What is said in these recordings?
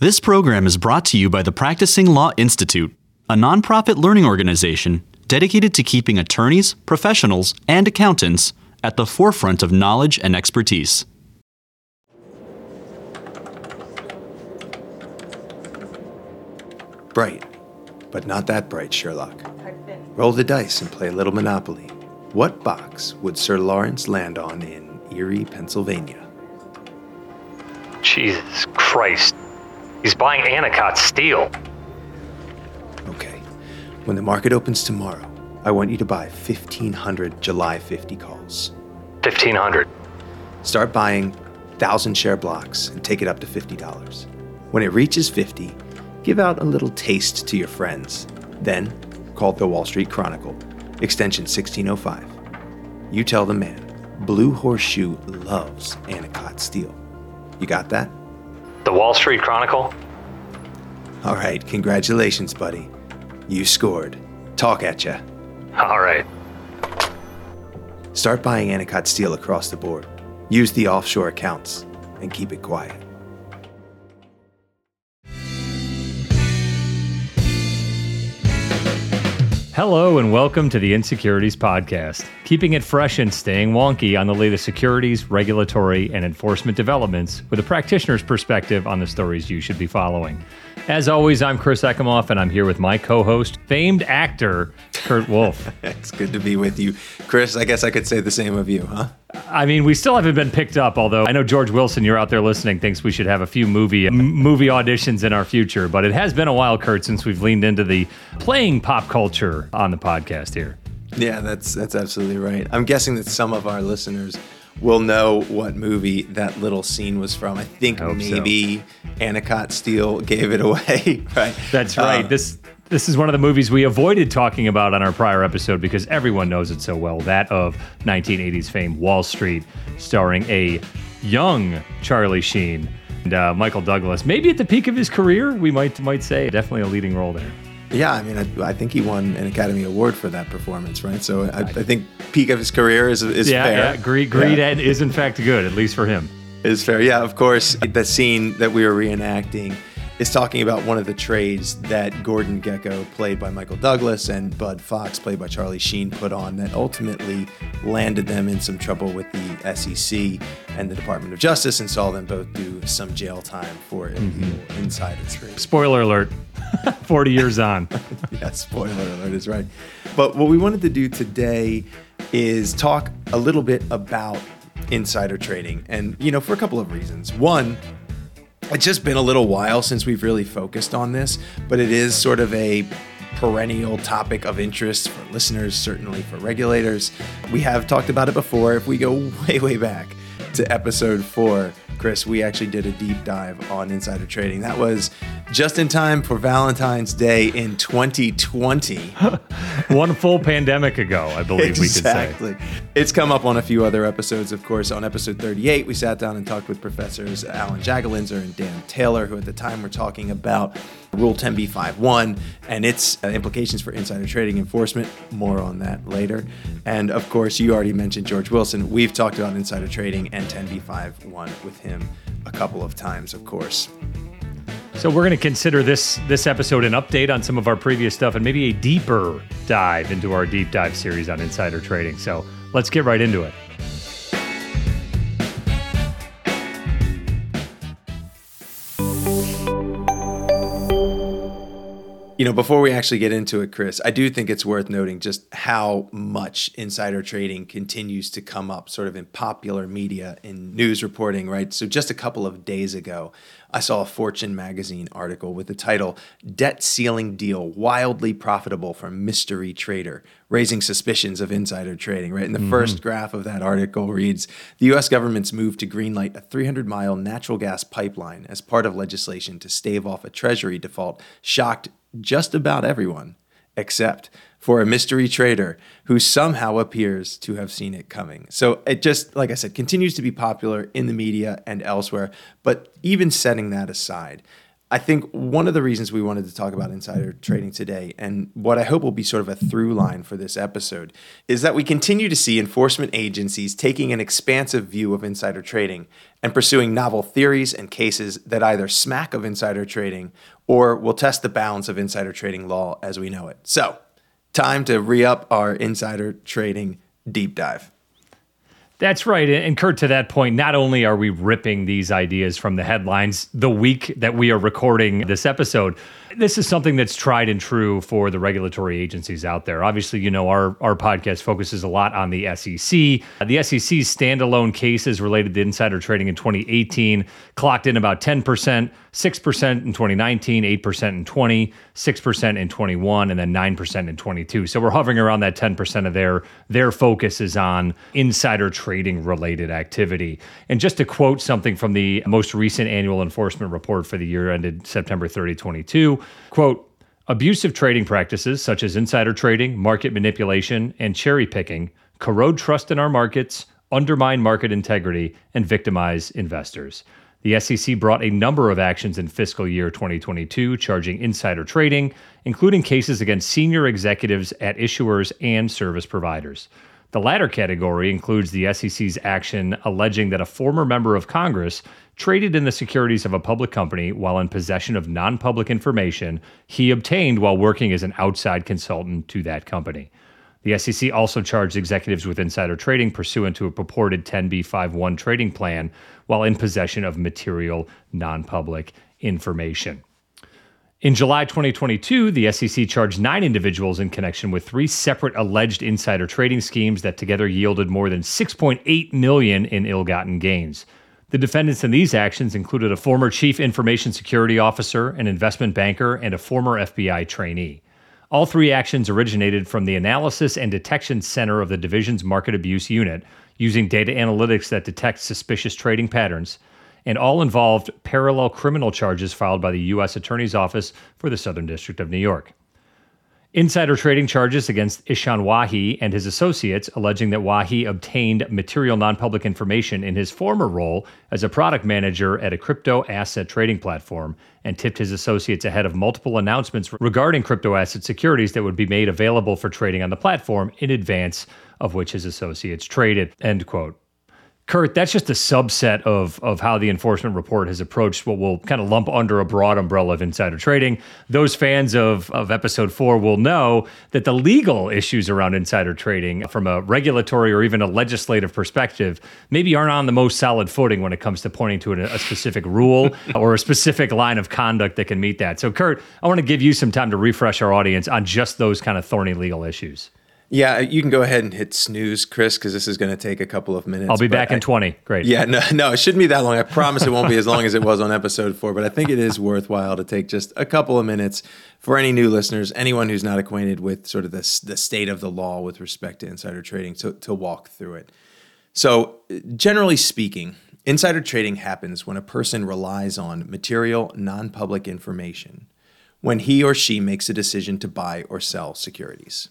This program is brought to you by the Practicing Law Institute, a nonprofit learning organization dedicated to keeping attorneys, professionals, and accountants at the forefront of knowledge and expertise. Bright, but not that bright, Sherlock. Roll the dice and play a little Monopoly. What box would Sir Lawrence land on in Erie, Pennsylvania? Jesus Christ. He's buying Anacott steel. Okay. When the market opens tomorrow, I want you to buy 1,500 July 50 calls. 1500. Start buying 1,000 share blocks and take it up to $50. When it reaches 50, give out a little taste to your friends. Then call the Wall Street Chronicle, extension 1605. You tell the man, Blue Horseshoe loves Anacott steel. You got that? The Wall Street Chronicle? All right, congratulations, buddy. You scored. Talk at ya. All right. Start buying Anacott steel across the board. Use the offshore accounts and keep it quiet. Hello and welcome to the Insecurities Podcast, keeping it fresh and staying wonky on the latest securities, regulatory, and enforcement developments with a practitioner's perspective on the stories you should be following. As always, I'm Chris Ekimoff, and I'm here with my co host, famed actor Kurt Wolfe. it's good to be with you. Chris, I guess I could say the same of you, huh? I mean, we still haven't been picked up, although I know George Wilson, you're out there listening, thinks we should have a few movie m- movie auditions in our future. But it has been a while, Kurt, since we've leaned into the playing pop culture on the podcast here. Yeah, that's that's absolutely right. I'm guessing that some of our listeners will know what movie that little scene was from. I think I maybe so. Anacott Steel gave it away, right? That's right. Uh, this this is one of the movies we avoided talking about on our prior episode because everyone knows it so well. That of 1980s fame, Wall Street, starring a young Charlie Sheen and uh, Michael Douglas. Maybe at the peak of his career, we might might say definitely a leading role there. Yeah, I mean, I, I, think he won an Academy Award for that performance, right? So I, I think peak of his career is is yeah, fair. Yeah, Greed, Greed yeah. is in fact good, at least for him. Is fair, yeah. Of course, the scene that we were reenacting is talking about one of the trades that Gordon Gekko, played by Michael Douglas, and Bud Fox, played by Charlie Sheen, put on that ultimately landed them in some trouble with the SEC and the Department of Justice and saw them both do some jail time for mm-hmm. insider trade. Spoiler alert 40 years on. yeah, spoiler alert is right. But what we wanted to do today is talk a little bit about insider trading and you know for a couple of reasons. One, it's just been a little while since we've really focused on this, but it is sort of a perennial topic of interest for listeners, certainly for regulators. We have talked about it before. If we go way, way back to episode four, Chris, we actually did a deep dive on insider trading. That was just in time for Valentine's Day in 2020. One full pandemic ago, I believe exactly. we could say. Exactly. It's come up on a few other episodes, of course. On episode 38, we sat down and talked with professors Alan Jagolinzer and Dan Taylor, who at the time were talking about Rule 10b5-1 and its uh, implications for insider trading enforcement. More on that later. And of course, you already mentioned George Wilson. We've talked about insider trading and 10b5-1 with him a couple of times, of course. So we're going to consider this this episode an update on some of our previous stuff and maybe a deeper dive into our deep dive series on insider trading. So let's get right into it. You know, before we actually get into it, Chris, I do think it's worth noting just how much insider trading continues to come up sort of in popular media, in news reporting, right? So, just a couple of days ago, I saw a Fortune magazine article with the title Debt Ceiling Deal Wildly Profitable for Mystery Trader, raising suspicions of insider trading, right? And the mm-hmm. first graph of that article reads The US government's move to greenlight a 300 mile natural gas pipeline as part of legislation to stave off a treasury default shocked just about everyone, except for a mystery trader who somehow appears to have seen it coming. So it just, like I said, continues to be popular in the media and elsewhere. But even setting that aside, I think one of the reasons we wanted to talk about insider trading today, and what I hope will be sort of a through line for this episode, is that we continue to see enforcement agencies taking an expansive view of insider trading and pursuing novel theories and cases that either smack of insider trading or will test the bounds of insider trading law as we know it. So, time to re up our insider trading deep dive. That's right. And Kurt, to that point, not only are we ripping these ideas from the headlines the week that we are recording this episode, this is something that's tried and true for the regulatory agencies out there. Obviously, you know, our, our podcast focuses a lot on the SEC. The SEC's standalone cases related to insider trading in 2018 clocked in about 10%, 6% in 2019, 8% in 20, 6% in 21, and then 9% in 22. So we're hovering around that 10% of their their focus is on insider trading related activity. And just to quote something from the most recent annual enforcement report for the year ended September 30, 22, Quote, abusive trading practices such as insider trading, market manipulation, and cherry picking corrode trust in our markets, undermine market integrity, and victimize investors. The SEC brought a number of actions in fiscal year 2022 charging insider trading, including cases against senior executives at issuers and service providers. The latter category includes the SEC's action alleging that a former member of Congress traded in the securities of a public company while in possession of non public information he obtained while working as an outside consultant to that company. The SEC also charged executives with insider trading pursuant to a purported 10b5-1 trading plan while in possession of material non public information. In July 2022, the SEC charged nine individuals in connection with three separate alleged insider trading schemes that together yielded more than 6.8 million in ill-gotten gains. The defendants in these actions included a former chief information security officer, an investment banker, and a former FBI trainee. All three actions originated from the Analysis and Detection Center of the division's Market Abuse Unit, using data analytics that detect suspicious trading patterns and all involved parallel criminal charges filed by the U.S. Attorney's Office for the Southern District of New York. Insider trading charges against Ishan Wahi and his associates, alleging that Wahi obtained material non public information in his former role as a product manager at a crypto asset trading platform and tipped his associates ahead of multiple announcements regarding crypto asset securities that would be made available for trading on the platform in advance of which his associates traded. End quote. Kurt, that's just a subset of of how the enforcement report has approached what we'll kind of lump under a broad umbrella of insider trading. Those fans of of episode four will know that the legal issues around insider trading, from a regulatory or even a legislative perspective, maybe aren't on the most solid footing when it comes to pointing to a, a specific rule or a specific line of conduct that can meet that. So, Kurt, I want to give you some time to refresh our audience on just those kind of thorny legal issues. Yeah, you can go ahead and hit snooze, Chris, because this is going to take a couple of minutes. I'll be back I, in 20. Great. Yeah, no, no, it shouldn't be that long. I promise it won't be as long as it was on episode four, but I think it is worthwhile to take just a couple of minutes for any new listeners, anyone who's not acquainted with sort of the, the state of the law with respect to insider trading, to, to walk through it. So, generally speaking, insider trading happens when a person relies on material, non public information when he or she makes a decision to buy or sell securities.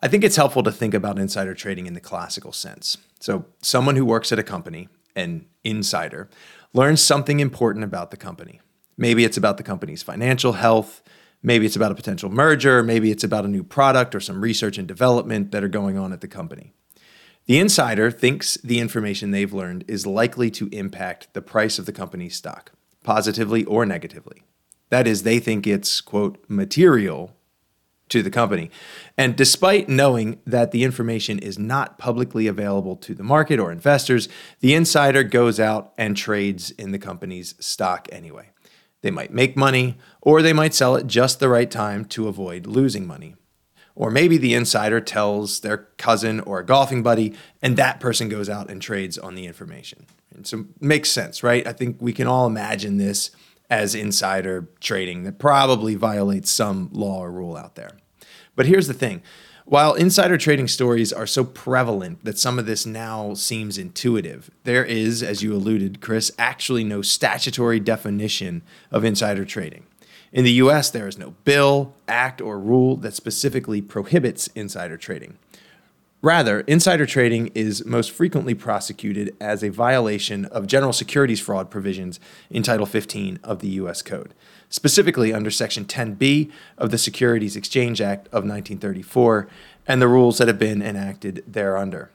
I think it's helpful to think about insider trading in the classical sense. So, someone who works at a company, an insider, learns something important about the company. Maybe it's about the company's financial health, maybe it's about a potential merger, maybe it's about a new product or some research and development that are going on at the company. The insider thinks the information they've learned is likely to impact the price of the company's stock, positively or negatively. That is, they think it's, quote, material to the company. And despite knowing that the information is not publicly available to the market or investors, the insider goes out and trades in the company's stock anyway. They might make money, or they might sell at just the right time to avoid losing money. Or maybe the insider tells their cousin or a golfing buddy, and that person goes out and trades on the information. And so makes sense, right? I think we can all imagine this as insider trading that probably violates some law or rule out there. But here's the thing while insider trading stories are so prevalent that some of this now seems intuitive, there is, as you alluded, Chris, actually no statutory definition of insider trading. In the US, there is no bill, act, or rule that specifically prohibits insider trading. Rather, insider trading is most frequently prosecuted as a violation of general securities fraud provisions in Title 15 of the U.S. Code, specifically under Section 10b of the Securities Exchange Act of 1934 and the rules that have been enacted thereunder.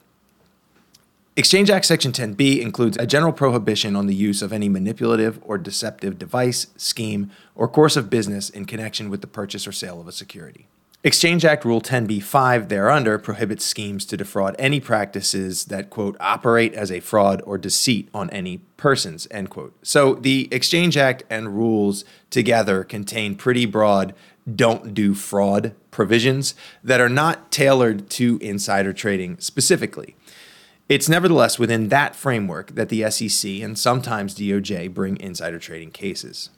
Exchange Act Section 10b includes a general prohibition on the use of any manipulative or deceptive device, scheme, or course of business in connection with the purchase or sale of a security. Exchange Act Rule 10b-5 thereunder prohibits schemes to defraud any practices that, quote, operate as a fraud or deceit on any persons, end quote. So the Exchange Act and rules together contain pretty broad don't do fraud provisions that are not tailored to insider trading specifically. It's nevertheless within that framework that the SEC and sometimes DOJ bring insider trading cases.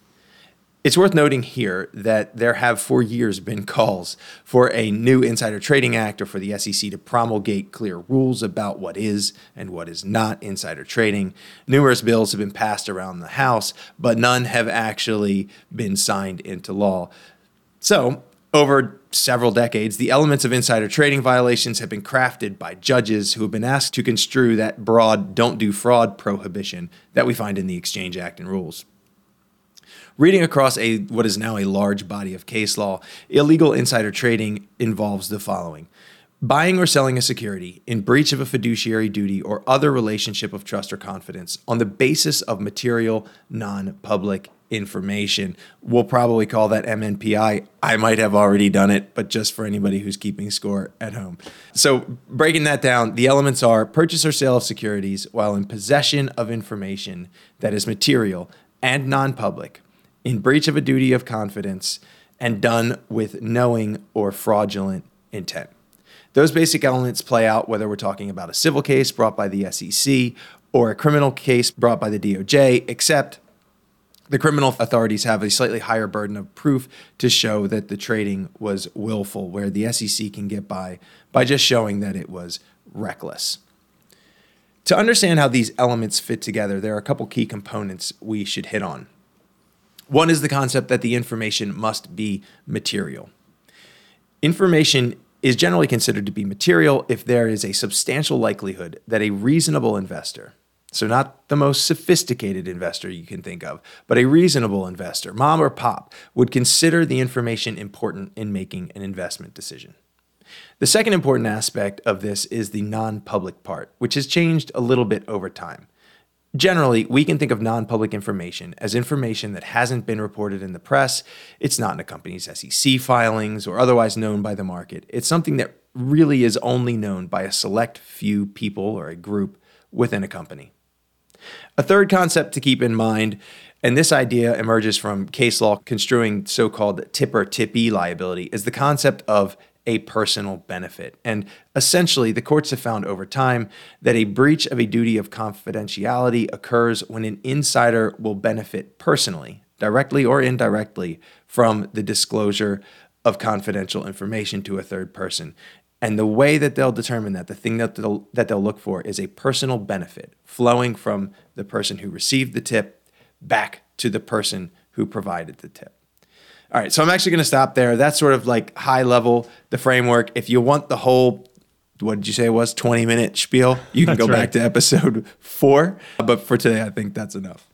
It's worth noting here that there have for years been calls for a new Insider Trading Act or for the SEC to promulgate clear rules about what is and what is not insider trading. Numerous bills have been passed around the House, but none have actually been signed into law. So, over several decades, the elements of insider trading violations have been crafted by judges who have been asked to construe that broad don't do fraud prohibition that we find in the Exchange Act and rules. Reading across a what is now a large body of case law, illegal insider trading involves the following: buying or selling a security in breach of a fiduciary duty or other relationship of trust or confidence on the basis of material non-public information. We'll probably call that MNPI. I might have already done it, but just for anybody who's keeping score at home. So, breaking that down, the elements are purchase or sale of securities while in possession of information that is material and non public in breach of a duty of confidence and done with knowing or fraudulent intent. Those basic elements play out whether we're talking about a civil case brought by the SEC or a criminal case brought by the DOJ, except the criminal authorities have a slightly higher burden of proof to show that the trading was willful, where the SEC can get by by just showing that it was reckless. To understand how these elements fit together, there are a couple key components we should hit on. One is the concept that the information must be material. Information is generally considered to be material if there is a substantial likelihood that a reasonable investor, so not the most sophisticated investor you can think of, but a reasonable investor, mom or pop, would consider the information important in making an investment decision. The second important aspect of this is the non public part, which has changed a little bit over time. Generally, we can think of non public information as information that hasn't been reported in the press, it's not in a company's SEC filings, or otherwise known by the market. It's something that really is only known by a select few people or a group within a company. A third concept to keep in mind, and this idea emerges from case law construing so called tipper tippee liability, is the concept of a personal benefit. And essentially, the courts have found over time that a breach of a duty of confidentiality occurs when an insider will benefit personally, directly or indirectly, from the disclosure of confidential information to a third person. And the way that they'll determine that, the thing that they'll, that they'll look for is a personal benefit flowing from the person who received the tip back to the person who provided the tip. All right, so I'm actually going to stop there. That's sort of like high level, the framework. If you want the whole, what did you say it was, 20 minute spiel, you can go right. back to episode four. But for today, I think that's enough.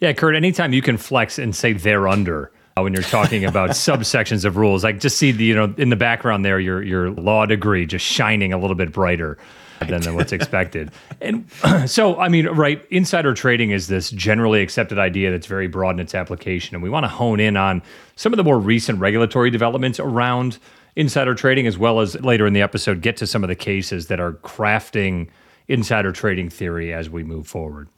Yeah, Kurt, anytime you can flex and say they're under, uh, when you're talking about subsections of rules. I just see the you know in the background there your your law degree just shining a little bit brighter than, than what's expected. And so I mean, right, insider trading is this generally accepted idea that's very broad in its application, and we want to hone in on some of the more recent regulatory developments around insider trading, as well as later in the episode get to some of the cases that are crafting insider trading theory as we move forward.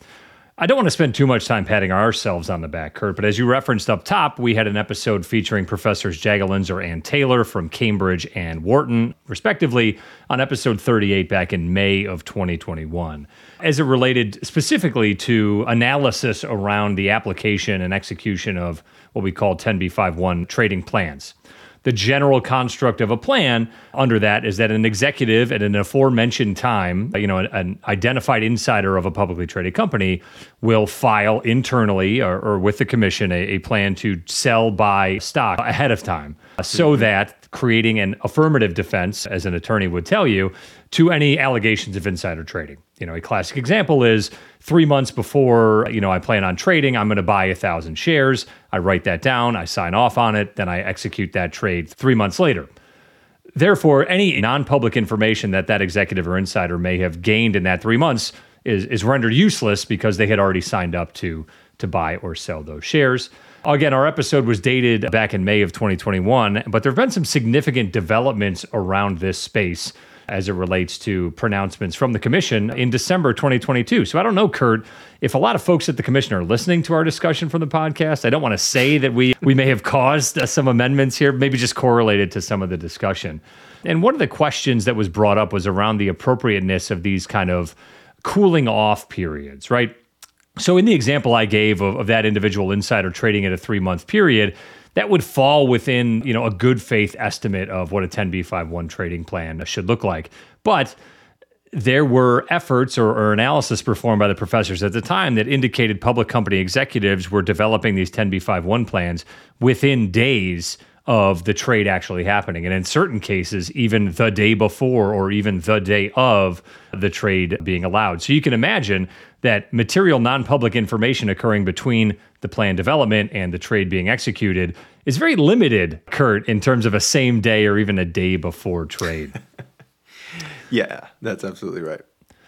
I don't want to spend too much time patting ourselves on the back, Kurt, but as you referenced up top, we had an episode featuring Professors Jagolinzer and Taylor from Cambridge and Wharton, respectively, on episode 38 back in May of 2021, as it related specifically to analysis around the application and execution of what we call 10b51 trading plans. The general construct of a plan under that is that an executive at an aforementioned time, you know, an, an identified insider of a publicly traded company will file internally or, or with the commission a, a, plan to sell buy stock ahead of time so mm-hmm. that creating an affirmative defense, as an attorney would tell you, to any allegations of insider trading. You know, a classic example is three months before, you know, I plan on trading, I'm going to buy a thousand shares. I write that down, I sign off on it, then I execute that trade three months later. Therefore, any non public information that that executive or insider may have gained in that three months is, is rendered useless because they had already signed up to, to buy or sell those shares. Again, our episode was dated back in May of 2021, but there have been some significant developments around this space as it relates to pronouncements from the commission in December 2022. So I don't know, Kurt, if a lot of folks at the commission are listening to our discussion from the podcast. I don't want to say that we we may have caused uh, some amendments here, maybe just correlated to some of the discussion. And one of the questions that was brought up was around the appropriateness of these kind of cooling off periods, right? So, in the example I gave of, of that individual insider trading at a three month period, that would fall within you know a good faith estimate of what a 10b51 trading plan should look like. But there were efforts or, or, analysis performed by the professors at the time that indicated public company executives were developing these 10b51 plans within days of the trade actually happening. And in certain cases, even the day before or even the day of the trade being allowed. So you can imagine that material non public information occurring between the plan development and the trade being executed is very limited, Kurt, in terms of a same day or even a day before trade. yeah, that's absolutely right.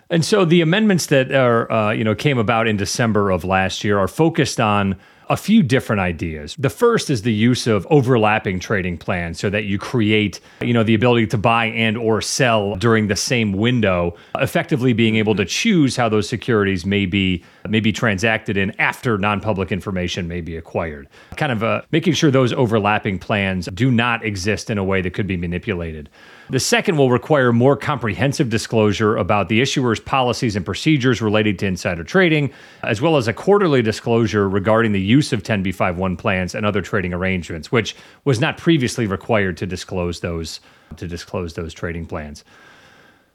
And so the amendments that are, uh, you know, came about in December of last year are focused on a few different ideas. The first is the use of overlapping trading plans so that you create, you know, the ability to buy and or sell during the same window, effectively being able to choose how those securities may be may be transacted in after non-public information may be acquired. Kind of uh, making sure those overlapping plans do not exist in a way that could be manipulated. The second will require more comprehensive disclosure about the issuer's policies and procedures related to insider trading, as well as a quarterly disclosure regarding the use of 10b51 plans and other trading arrangements, which was not previously required to disclose those to disclose those trading plans.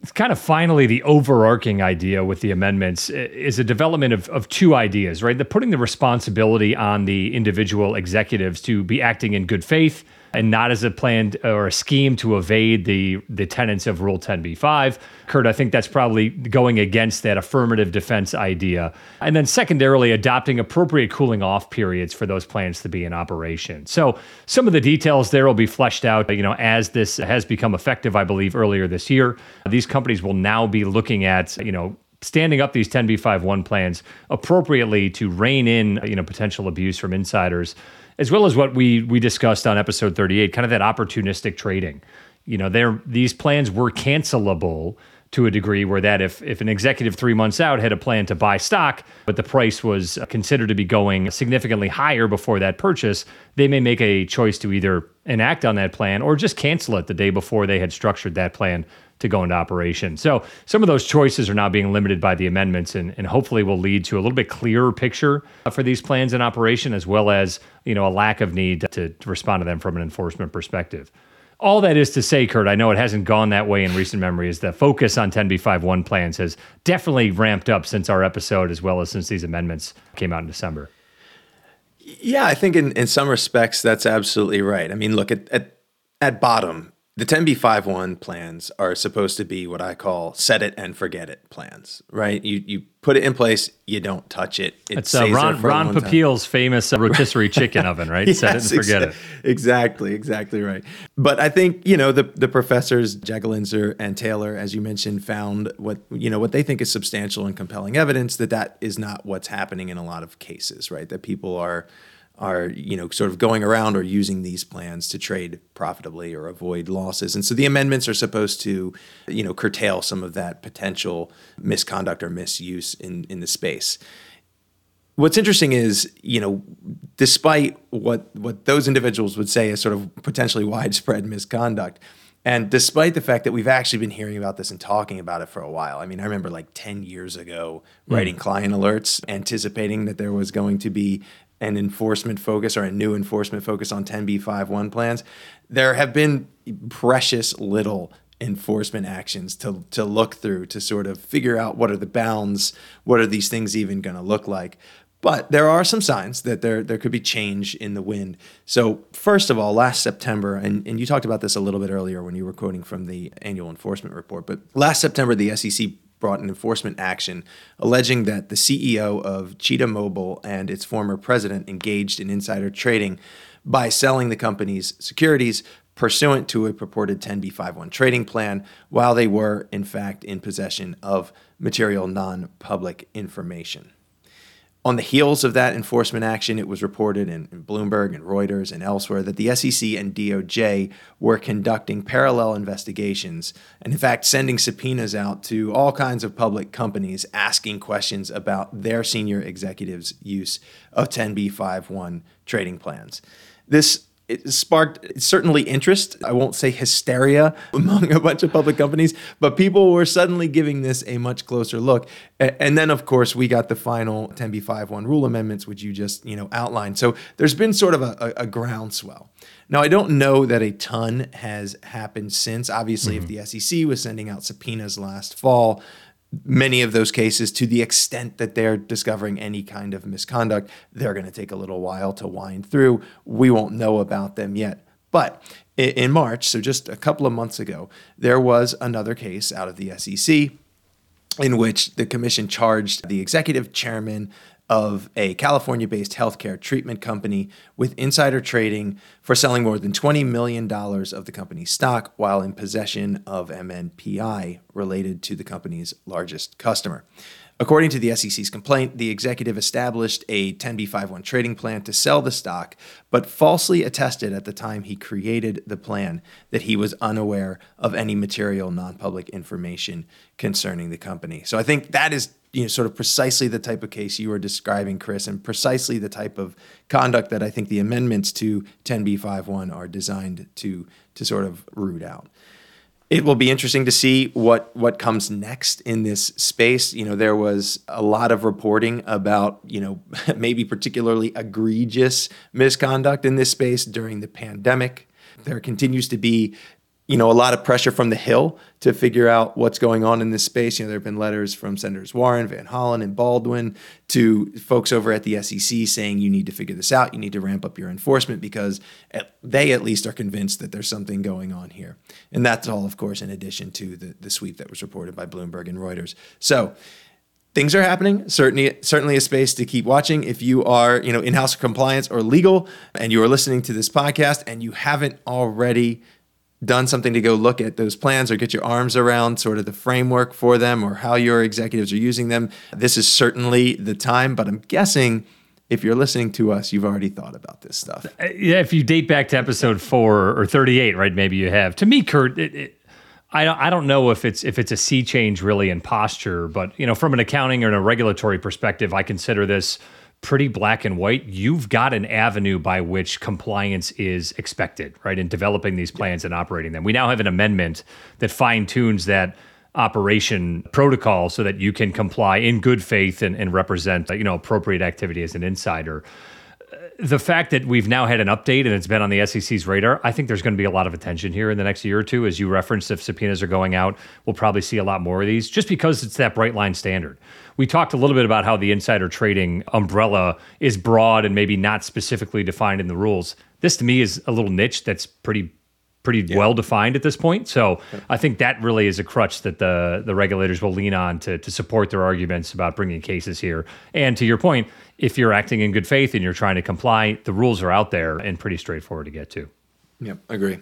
It's kind of finally the overarching idea with the amendments is a development of, of two ideas, right? The putting the responsibility on the individual executives to be acting in good faith and not as a plan or a scheme to evade the the tenets of Rule 10b-5. Kurt, I think that's probably going against that affirmative defense idea. And then secondarily, adopting appropriate cooling off periods for those plans to be in operation. So some of the details there will be fleshed out, you know, as this has become effective, I believe, earlier this year. These companies will now be looking at, you know, standing up these 10b51 plans appropriately to rein in you know potential abuse from insiders as well as what we we discussed on episode 38, kind of that opportunistic trading. You know, there these plans were cancelable to a degree where that if if an executive 3 months out had a plan to buy stock but the price was considered to be going significantly higher before that purchase, they may make a choice to either enact on that plan or just cancel it the day before they had structured that plan to go into operation. So some of those choices are now being limited by the amendments and, and hopefully will lead to a little bit clearer picture uh, for these plans in operation as well as, you know, a lack of need to, to respond to them from an enforcement perspective. All that is to say, Kurt, I know it hasn't gone that way in recent memory, is the focus on 10b51 plans has definitely ramped up since our episode as well as since these amendments came out in December. Yeah, I think in, in some respects that's absolutely right. I mean, look, at, at, at bottom, the 10b51 plans are supposed to be what I call set it and forget it plans, right? You you put it in place, you don't touch it. it it's uh, Ron, Ron Popeil's famous uh, rotisserie chicken oven, right? yes, set it and forget exa- it. Exactly, exactly right. But I think you know the the professors Jagolinzer and Taylor, as you mentioned, found what you know what they think is substantial and compelling evidence that that is not what's happening in a lot of cases, right? That people are are you know sort of going around or using these plans to trade profitably or avoid losses and so the amendments are supposed to you know curtail some of that potential misconduct or misuse in in the space what's interesting is you know despite what what those individuals would say is sort of potentially widespread misconduct and despite the fact that we've actually been hearing about this and talking about it for a while, I mean, I remember like 10 years ago writing mm. client alerts, anticipating that there was going to be an enforcement focus or a new enforcement focus on 10b51 plans, there have been precious little enforcement actions to to look through to sort of figure out what are the bounds, what are these things even going to look like. But there are some signs that there there could be change in the wind. So first of all, last September, and, and you talked about this a little bit earlier when you were quoting from the annual enforcement report, but last September the SEC brought an enforcement action alleging that the CEO of Cheetah Mobile and its former president engaged in insider trading by selling the company's securities pursuant to a purported 10b51 trading plan while they were, in fact, in possession of material non public information. On the heels of that enforcement action, it was reported in, Bloomberg and Reuters and elsewhere that the SEC and DOJ were conducting parallel investigations and, in fact, sending subpoenas out to all kinds of public companies asking questions about their senior executives' use of 10b51 trading plans. This it sparked certainly interest. I won't say hysteria among a bunch of public companies, but people were suddenly giving this a much closer look. And then, of course, we got the final 10b51 rule amendments, which you just you know outlined. So there's been sort of a, a groundswell. Now, I don't know that a ton has happened since. Obviously, mm-hmm. if the SEC was sending out subpoenas last fall, many of those cases, to the extent that they're discovering any kind of misconduct, they're going to take a little while to wind through. We won't know about them yet. But in March, so just a couple of months ago, there was another case out of the SEC in which the commission charged the executive chairman of a California based healthcare treatment company with insider trading for selling more than $20 million of the company's stock while in possession of MNPI related to the company's largest customer. According to the SEC's complaint, the executive established a 10b51 trading plan to sell the stock, but falsely attested at the time he created the plan that he was unaware of any material non public information concerning the company. So I think that is you know, sort of precisely the type of case you were describing, Chris, and precisely the type of conduct that I think the amendments to 10b51 are designed to to sort of root out it will be interesting to see what what comes next in this space. You know, there was a lot of reporting about you know maybe particularly egregious misconduct in this space during the pandemic. There continues to be you know, a lot of pressure from the Hill to figure out what's going on in this space. You know, there have been letters from Senators Warren, Van Hollen, and Baldwin to folks over at the SEC saying you need to figure this out. You need to ramp up your enforcement because they at least are convinced that there's something going on here. And that's all, of course, in addition to the, the sweep that was reported by Bloomberg and Reuters. So, things are happening certainly certainly a space to keep watching if you are you know in-house compliance or legal and you are listening to this podcast and you haven't already done something to go look at those plans or get your arms around sort of the framework for them or how your executives are using them, this is certainly the time. But I'm guessing if you're listening to us, you've already thought about this stuff. Uh, yeah, if you date back to episode four or 38, right? Maybe you have. To me, Kurt, it, it, I don't, I don't know if it's if it's a sea change really in posture, but you know, from an accounting or a regulatory perspective, I consider this pretty black and white. You've got an avenue by which compliance is expected, right? In developing these plans and operating them. We now have an amendment that fine tunes that operation protocol so that you can comply in good faith and, and represent you know appropriate activity as an insider the fact that we've now had an update and it's been on the SEC's radar, I think there's going to be a lot of attention here in the next year or two. As you referenced, if subpoenas are going out, we'll probably see a lot more of these just because it's that bright line standard. We talked a little bit about how the insider trading umbrella is broad and maybe not specifically defined in the rules. This to me is a little niche that's pretty pretty yeah. well defined at this point. So I think that really is a crutch that the the regulators will lean on to to support their arguments about bringing cases here. And to your point, if you're acting in good faith and you're trying to comply, the rules are out there and pretty straightforward to get to. Yep, agree.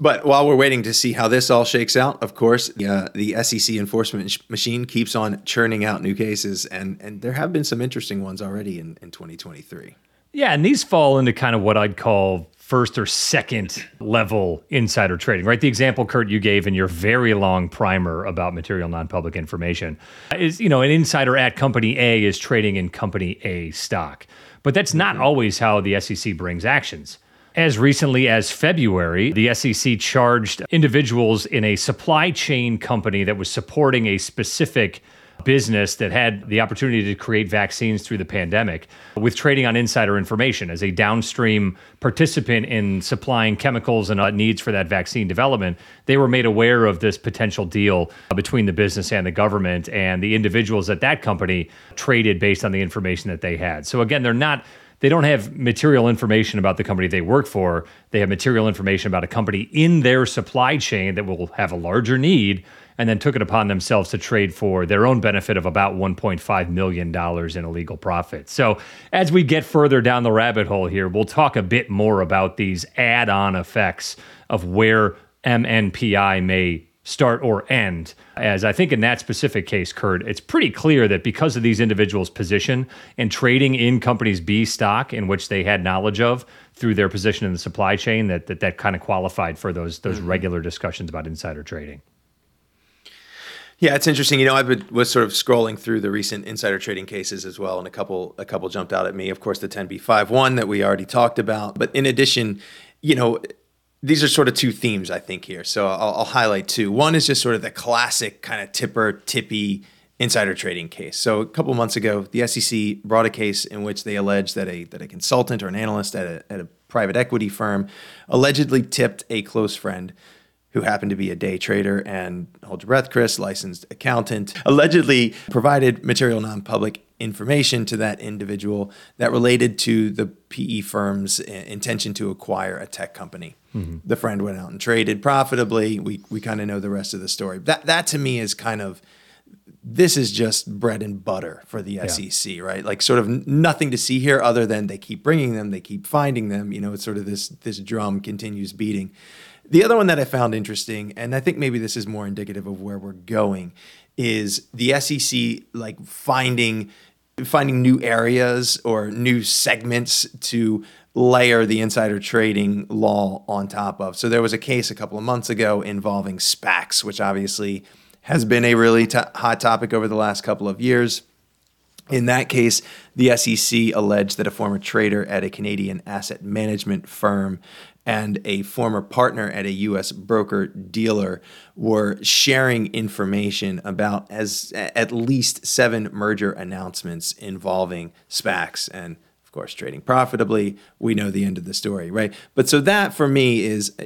But while we're waiting to see how this all shakes out, of course, uh, the SEC enforcement machine keeps on churning out new cases, and and there have been some interesting ones already in, in 2023. Yeah, and these fall into kind of what I'd call first or second level insider trading, right? The example, Kurt, you gave in your very long primer about material non-public information is, you know, an insider at company A is trading in company A stock. But that's not mm-hmm. always how the SEC brings actions. As recently as February, the SEC charged individuals in a supply chain company that was supporting a specific business that had the opportunity to create vaccines through the pandemic with trading on insider information as a downstream participant in supplying chemicals and uh, needs for that vaccine development. They were made aware of this potential deal between the business and the government, and the individuals at that company traded based on the information that they had. So, again, they're not they don't have material information about the company they work for. They have material information about a company in their supply chain that will have a larger need and then took it upon themselves to trade for their own benefit of about $1.5 million in illegal profits. So, as we get further down the rabbit hole here, we'll talk a bit more about these add on effects of where MNPI may start or end. As I think in that specific case, Kurt, it's pretty clear that because of these individuals' position and trading in companies B stock in which they had knowledge of through their position in the supply chain, that that, that kind of qualified for those those mm-hmm. regular discussions about insider trading. Yeah, it's interesting. You know, I was sort of scrolling through the recent insider trading cases as well, and a couple a couple jumped out at me. Of course, the 10b5 one that we already talked about, but in addition, you know, these are sort of two themes I think here. So I'll, I'll highlight two. One is just sort of the classic kind of tipper tippee insider trading case. So a couple months ago, the SEC brought a case in which they alleged that a that a consultant or an analyst at a, at a private equity firm allegedly tipped a close friend who happened to be a day trader and hold your breath, Chris, licensed accountant, allegedly provided material non-public information to that individual that related to the PE firm's intention to acquire a tech company. Mm-hmm. The friend went out and traded profitably. We we kind of know the rest of the story. That that to me is kind of this is just bread and butter for the yeah. SEC, right? Like sort of nothing to see here other than they keep bringing them, they keep finding them. You know, it's sort of this this drum continues beating. The other one that I found interesting, and I think maybe this is more indicative of where we're going, is the SEC like finding finding new areas or new segments to layer the insider trading law on top of. So there was a case a couple of months ago involving SPACs, which obviously has been a really hot topic over the last couple of years. In that case, the SEC alleged that a former trader at a Canadian asset management firm and a former partner at a US broker dealer were sharing information about as at least seven merger announcements involving SPACs and Of course, trading profitably. We know the end of the story, right? But so that for me is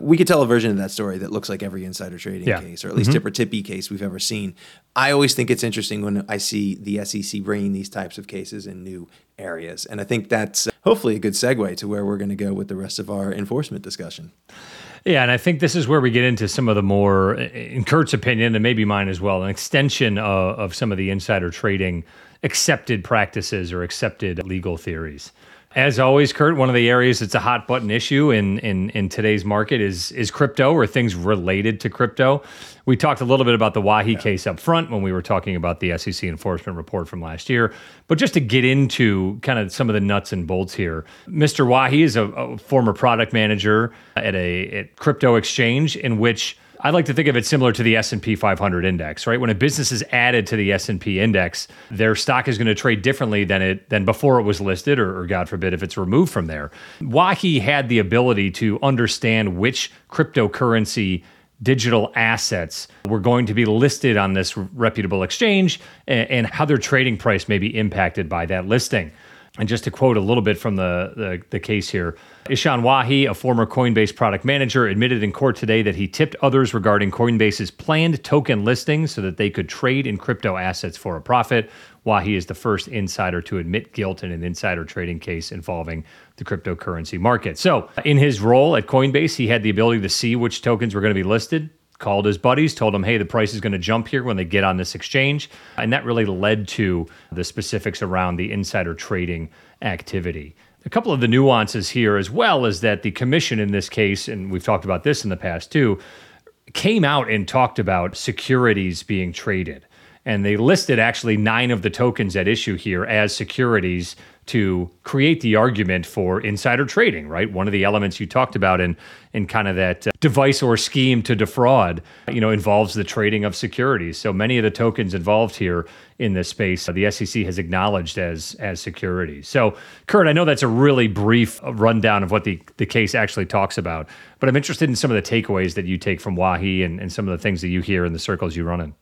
we could tell a version of that story that looks like every insider trading yeah. case, or at least mm-hmm. tipper tippee case we've ever seen. I always think it's interesting when I see the SEC bringing these types of cases in new areas, and I think that's hopefully a good segue to where we're going to go with the rest of our enforcement discussion. Yeah, and I think this is where we get into some of the more, in Kurt's opinion, and maybe mine as well, an extension of, of some of the insider trading accepted practices or accepted legal theories. As always, Kurt, one of the areas that's a hot button issue in, in, in today's market is is crypto or things related to crypto. We talked a little bit about the Wahi yeah. case up front when we were talking about the SEC enforcement report from last year. But just to get into kind of some of the nuts and bolts here, Mr. Wahi is a, a former product manager at a at crypto exchange in which I like to think of it similar to the S&P 500 index, right? When a business is added to the S&P index, their stock is going to trade differently than it than before it was listed or, or God forbid if it's removed from there. Wahi had the ability to understand which cryptocurrency digital assets were going to be listed on this reputable exchange and, and how their trading price may be impacted by that listing. And just to quote a little bit from the, the, the, case here, Ishan Wahi, a former Coinbase product manager, admitted in court today that he tipped others regarding Coinbase's planned token listings so that they could trade in crypto assets for a profit. Wahi is the first insider to admit guilt in an insider trading case involving the cryptocurrency market. So, in his role at Coinbase, he had the ability to see which tokens were going to be listed, called his buddies, told them, hey, the price is going to jump here when they get on this exchange. And that really led to the specifics around the insider trading activity. A couple of the nuances here, as well, is that the commission in this case, and we've talked about this in the past too, came out and talked about securities being traded. And they listed actually nine of the tokens at issue here as securities to create the argument for insider trading, right? One of the elements you talked about in in kind of that uh, device or scheme to defraud, you know, involves the trading of securities. So many of the tokens involved here in this space, uh, the SEC has acknowledged as as securities. So, Kurt, I know that's a really brief rundown of what the the case actually talks about, but I'm interested in some of the takeaways that you take from Wahi and, and some of the things that you hear in the circles you run in.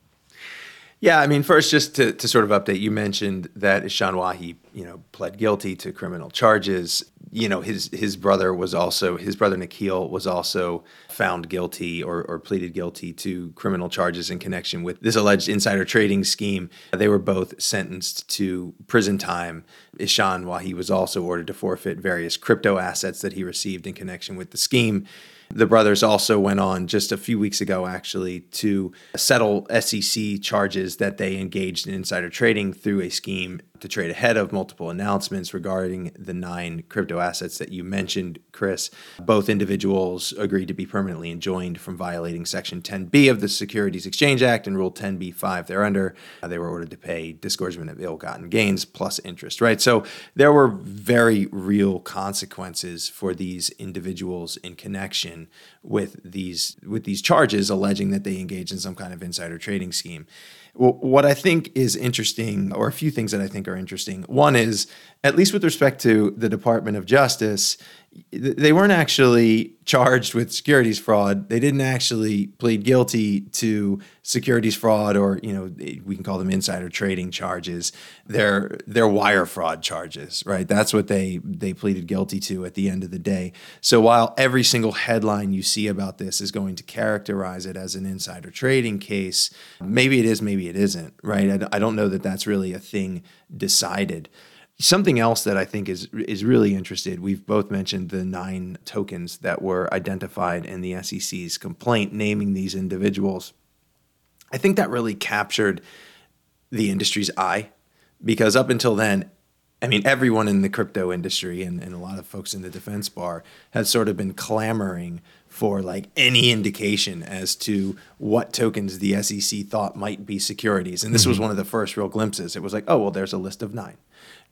Yeah, I mean, first, just to, to sort of update, you mentioned that Ishan Wahi, you know, pled guilty to criminal charges. You know, his his brother was also his brother Nikhil was also found guilty or, or pleaded guilty to criminal charges in connection with this alleged insider trading scheme. They were both sentenced to prison time. Ishan Wahi was also ordered to forfeit various crypto assets that he received in connection with the scheme. The brothers also went on just a few weeks ago, actually, to settle SEC charges that they engaged in insider trading through a scheme to trade ahead of multiple announcements regarding the nine crypto assets that you mentioned, Chris. Both individuals agreed to be permanently enjoined from violating Section 10B of the Securities Exchange Act and Rule 10B5 thereunder. Uh, they were ordered to pay disgorgement of ill gotten gains plus interest, right? So there were very real consequences for these individuals in connection with these with these charges alleging that they engaged in some kind of insider trading scheme. What I think is interesting, or a few things that I think are interesting. One is, at least with respect to the Department of Justice, they weren't actually charged with securities fraud. They didn't actually plead guilty to securities fraud, or you know, we can call them insider trading charges. They're they're wire fraud charges, right? That's what they they pleaded guilty to at the end of the day. So while every single headline you see about this is going to characterize it as an insider trading case, maybe it is, maybe it isn't, right? I don't know that that's really a thing decided. Something else that I think is is really interested. We've both mentioned the nine tokens that were identified in the SEC's complaint naming these individuals. I think that really captured the industry's eye because up until then, I mean, everyone in the crypto industry and, and a lot of folks in the defense bar had sort of been clamoring for like any indication as to what tokens the SEC thought might be securities. And this mm-hmm. was one of the first real glimpses. It was like, oh, well, there's a list of nine.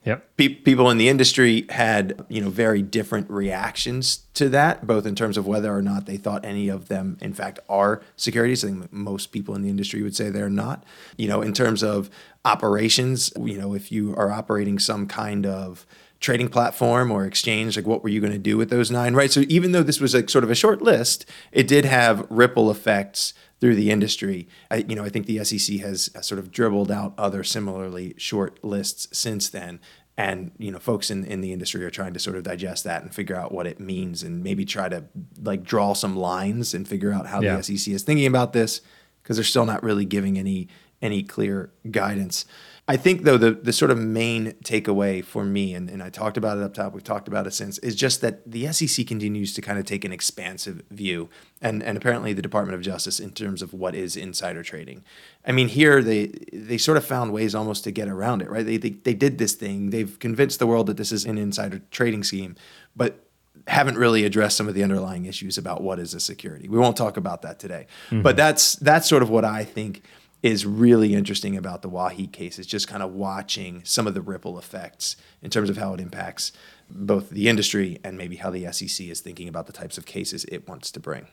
Yep. Pe- people in the industry had, you know, very different reactions to that, both in terms of whether or not they thought any of them, in fact, are securities. I think most people in the industry would say they're not. You know, in terms of operations, you know, if you are operating some kind of trading platform or exchange, like what were you going to do with those nine, right? So even though this was like sort of a short list, it did have ripple effects through the industry. I, you know, I think the SEC has sort of dribbled out other similarly short lists since then. And you know, folks in, in the industry are trying to sort of digest that and figure out what it means, and maybe try to like draw some lines and figure out how yeah. the SEC is thinking about this, because they're still not really giving any any clear guidance. I think though the the sort of main takeaway for me, and, and I talked about it up top, we've talked about it since, is just that the SEC continues to kind of take an expansive view, and and apparently the Department of Justice in terms of what is insider trading. I mean, here they they sort of found ways almost to get around it, right? They they, they did this thing, they've convinced the world that this is an insider trading scheme, but haven't really addressed some of the underlying issues about what is a security. We won't talk about that today, mm-hmm. but that's that's sort of what I think is really interesting about the Wahi case is just kind of watching some of the ripple effects in terms of how it impacts both the industry and maybe how the SEC is thinking about the types of cases it wants to bring.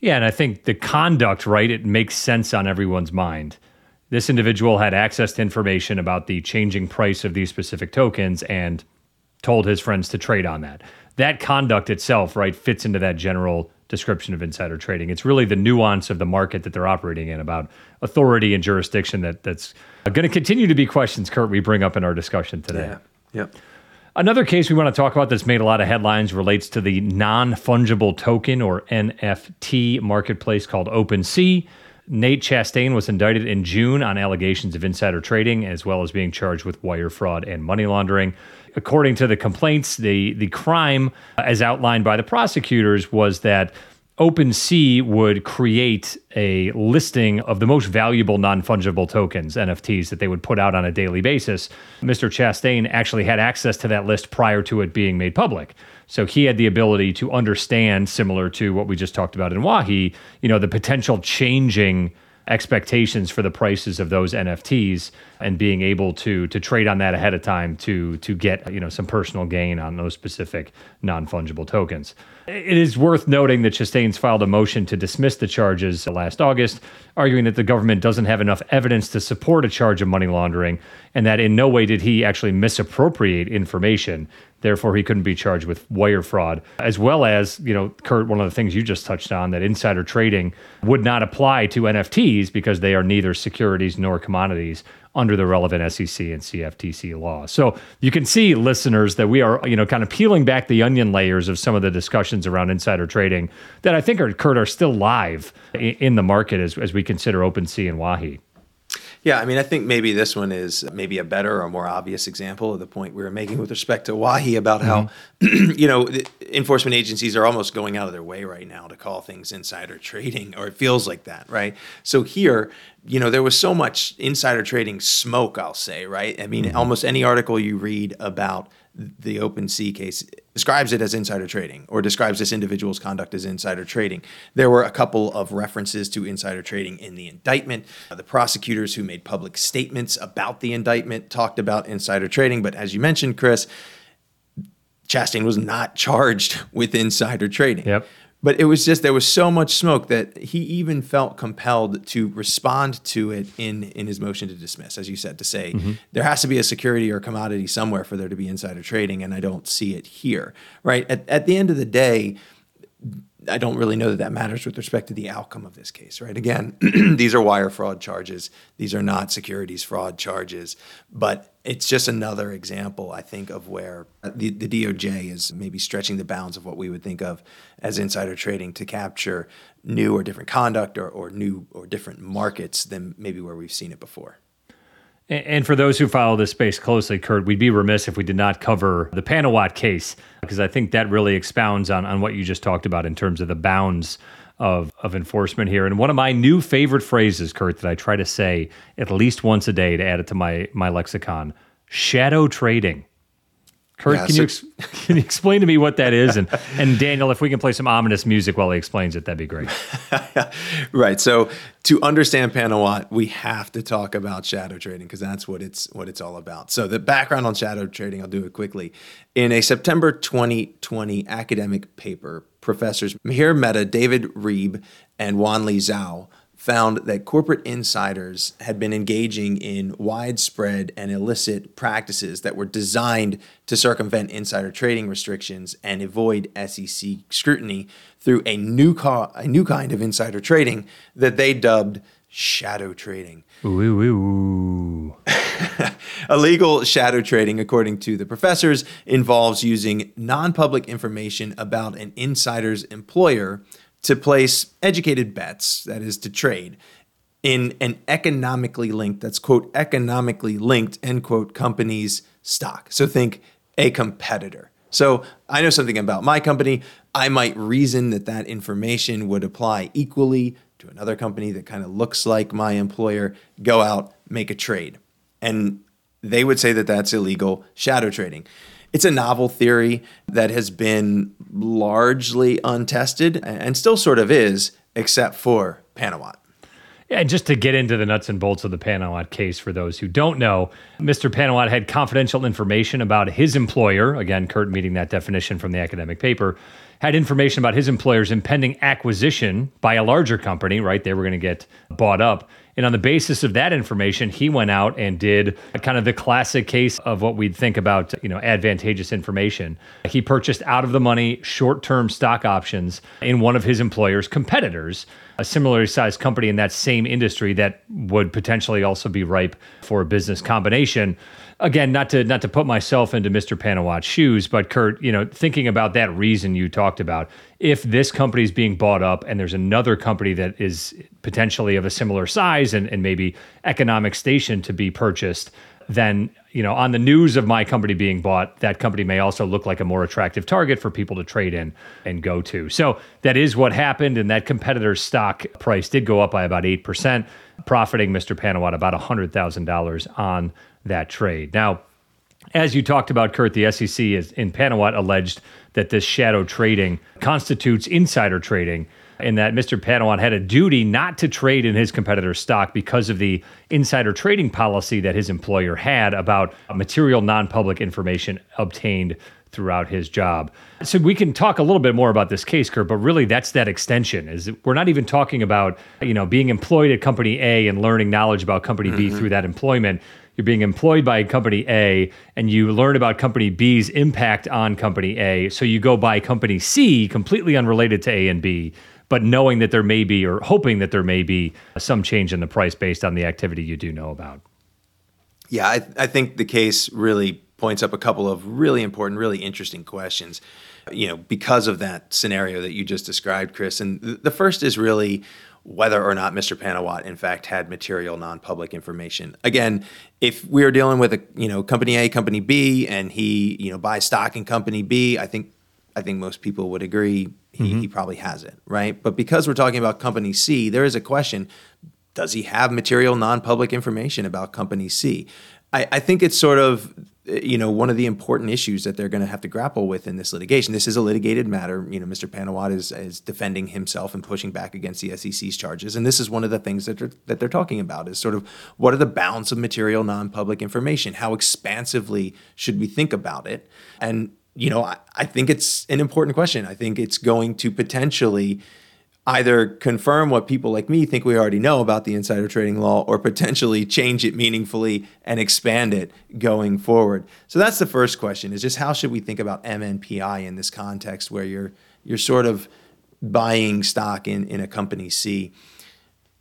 Yeah, and I think the conduct, right, it makes sense on everyone's mind. This individual had access to information about the changing price of these specific tokens and told his friends to trade on that. That conduct itself, right, fits into that general description of insider trading. It's really the nuance of the market that they're operating in about authority and jurisdiction that that's going to continue to be questions, Kurt, we bring up in our discussion today. Yeah. Yep. Another case we want to talk about that's made a lot of headlines relates to the non fungible token or NFT marketplace called OpenSea. Nate Chastain was indicted in June on allegations of insider trading, as well as being charged with wire fraud and money laundering. According to the complaints, the, the crime, as outlined by the prosecutors, was that OpenSea would create a listing of the most valuable non fungible tokens, NFTs, that they would put out on a daily basis. Mr. Chastain actually had access to that list prior to it being made public. So he had the ability to understand, similar to what we just talked about in Wahi, you know, the potential changing expectations for the prices of those NFTs and being able to to trade on that ahead of time to to get you know some personal gain on those specific non-fungible tokens. It is worth noting that Chastain's filed a motion to dismiss the charges last August, arguing that the government doesn't have enough evidence to support a charge of money laundering and that in no way did he actually misappropriate information. Therefore, he couldn't be charged with wire fraud, as well as, you know, Kurt, one of the things you just touched on that insider trading would not apply to NFTs because they are neither securities nor commodities under the relevant SEC and CFTC law. So you can see, listeners, that we are, you know, kind of peeling back the onion layers of some of the discussions around insider trading that I think are, Kurt, are still live in the market as, as we consider OpenSea and Wahi. Yeah, I mean, I think maybe this one is maybe a better or more obvious example of the point we were making with respect to Wahi about how, mm-hmm. you know, enforcement agencies are almost going out of their way right now to call things insider trading, or it feels like that, right? So here, you know, there was so much insider trading smoke, I'll say, right? I mean, mm-hmm. almost any article you read about the OpenSea case describes it as insider trading or describes this individual's conduct as insider trading. There were a couple of references to insider trading in the indictment. Uh, the prosecutors who made public statements about the indictment talked about insider trading, but as you mentioned, Chris, Chastain was not charged with insider trading. Yep. But it was just there was so much smoke that he even felt compelled to respond to it in in his motion to dismiss, as you said, to say mm-hmm. there has to be a security or commodity somewhere for there to be insider trading, and I don't see it here. Right at at the end of the day, I don't really know that that matters with respect to the outcome of this case, right? Again, these are wire fraud charges. These are not securities fraud charges. But it's just another example, I think, of where the, the DOJ is maybe stretching the bounds of what we would think of as insider trading to capture new or different conduct or, or new or different markets than maybe where we've seen it before. And for those who follow this space closely, Kurt, we'd be remiss if we did not cover the Panuwat case, because I think that really expounds on, on what you just talked about in terms of the bounds of, of enforcement here. And one of my new favorite phrases, Kurt, that I try to say at least once a day to add it to my, my lexicon shadow trading. Kurt, yeah, can you ex- can you explain to me what that is? And and Daniel, if we can play some ominous music while he explains it, that'd be great. right. So to understand Panuwat, we have to talk about shadow trading because that's what it's what it's all about. So the background on shadow trading, I'll do it quickly. In a September 2020 academic paper, professors Mihir Mehta, David Reeb, and Wanli Zhao found that corporate insiders had been engaging in widespread and illicit practices that were designed to circumvent insider trading restrictions and avoid SEC scrutiny through a new, co- a new kind of insider trading that they dubbed shadow trading. Ooh, ooh, ooh. Illegal shadow trading, according to the professors, involves using non public information about an insider's employer to place educated bets, that is, to trade, in an economically linked, that's quote, economically linked, end quote, company's stock. So think a competitor. So I know something about my company. I might reason that that information would apply equally to another company that kind of looks like my employer, go out, make a trade. And they would say that that's illegal shadow trading. It's a novel theory that has been largely untested and still sort of is, except for Panuwat. Yeah, and just to get into the nuts and bolts of the Panuwat case for those who don't know, Mr. Panuwat had confidential information about his employer. Again, Kurt meeting that definition from the academic paper had information about his employer's impending acquisition by a larger company, right? They were going to get bought up. And on the basis of that information, he went out and did kind of the classic case of what we'd think about, you know, advantageous information. He purchased out of the money short-term stock options in one of his employer's competitors, a similarly sized company in that same industry that would potentially also be ripe for a business combination again, not to not to put myself into Mr. Panuwat's shoes, but Kurt, you know, thinking about that reason you talked about, if this company is being bought up and there's another company that is potentially of a similar size and, and maybe economic station to be purchased, then you know, on the news of my company being bought, that company may also look like a more attractive target for people to trade in and go to. So that is what happened, and that competitor's stock price did go up by about eight percent, profiting Mr. Panuwat about hundred thousand dollars on that trade. Now, as you talked about, Kurt, the SEC is in Panuwat alleged that this shadow trading constitutes insider trading and that Mr. Panuwat had a duty not to trade in his competitor's stock because of the insider trading policy that his employer had about material non public information obtained throughout his job. So we can talk a little bit more about this case, Kurt, but really that's that extension. Is we're not even talking about, you know, being employed at company A and learning knowledge about company mm-hmm. B through that employment you're being employed by company A and you learn about company B's impact on company A. So you go buy company C, completely unrelated to A and B, but knowing that there may be or hoping that there may be some change in the price based on the activity you do know about. Yeah, I, I think the case really points up a couple of really important, really interesting questions, you know, because of that scenario that you just described, Chris. And the first is really whether or not Mr. Panuwat in fact had material non-public information. Again, if we are dealing with a you know company A, company B, and he you know buys stock in company B, I think I think most people would agree he, mm-hmm. he probably has it, right? But because we're talking about company C, there is a question: Does he have material non-public information about company C? I, I think it's sort of you know one of the important issues that they're going to have to grapple with in this litigation. This is a litigated matter. You know, Mr. Panuwat is, is defending himself and pushing back against the SEC's charges, and this is one of the things that they're, that they're talking about is sort of what are the bounds of material non-public information? How expansively should we think about it? And you know, I, I think it's an important question. I think it's going to potentially either confirm what people like me think we already know about the insider trading law or potentially change it meaningfully and expand it going forward. So that's the first question is just how should we think about MNPI in this context where you're you're sort of buying stock in in a company C.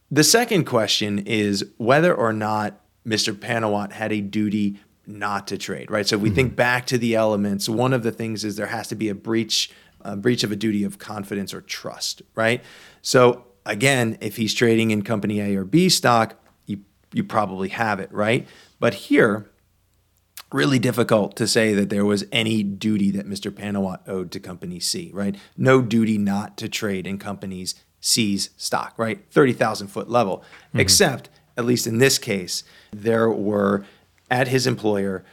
The second question is whether or not Mr. Panuwat had a duty not to trade, right? So if we mm-hmm. think back to the elements, one of the things is there has to be a breach a breach of a duty of confidence or trust, right? So again, if he's trading in company A or B stock, you you probably have it, right? But here, really difficult to say that there was any duty that Mr. Panuwat owed to company C, right? No duty not to trade in companies C's stock, right? 30,000 foot level. Mm-hmm. Except, at least in this case, there were at his employer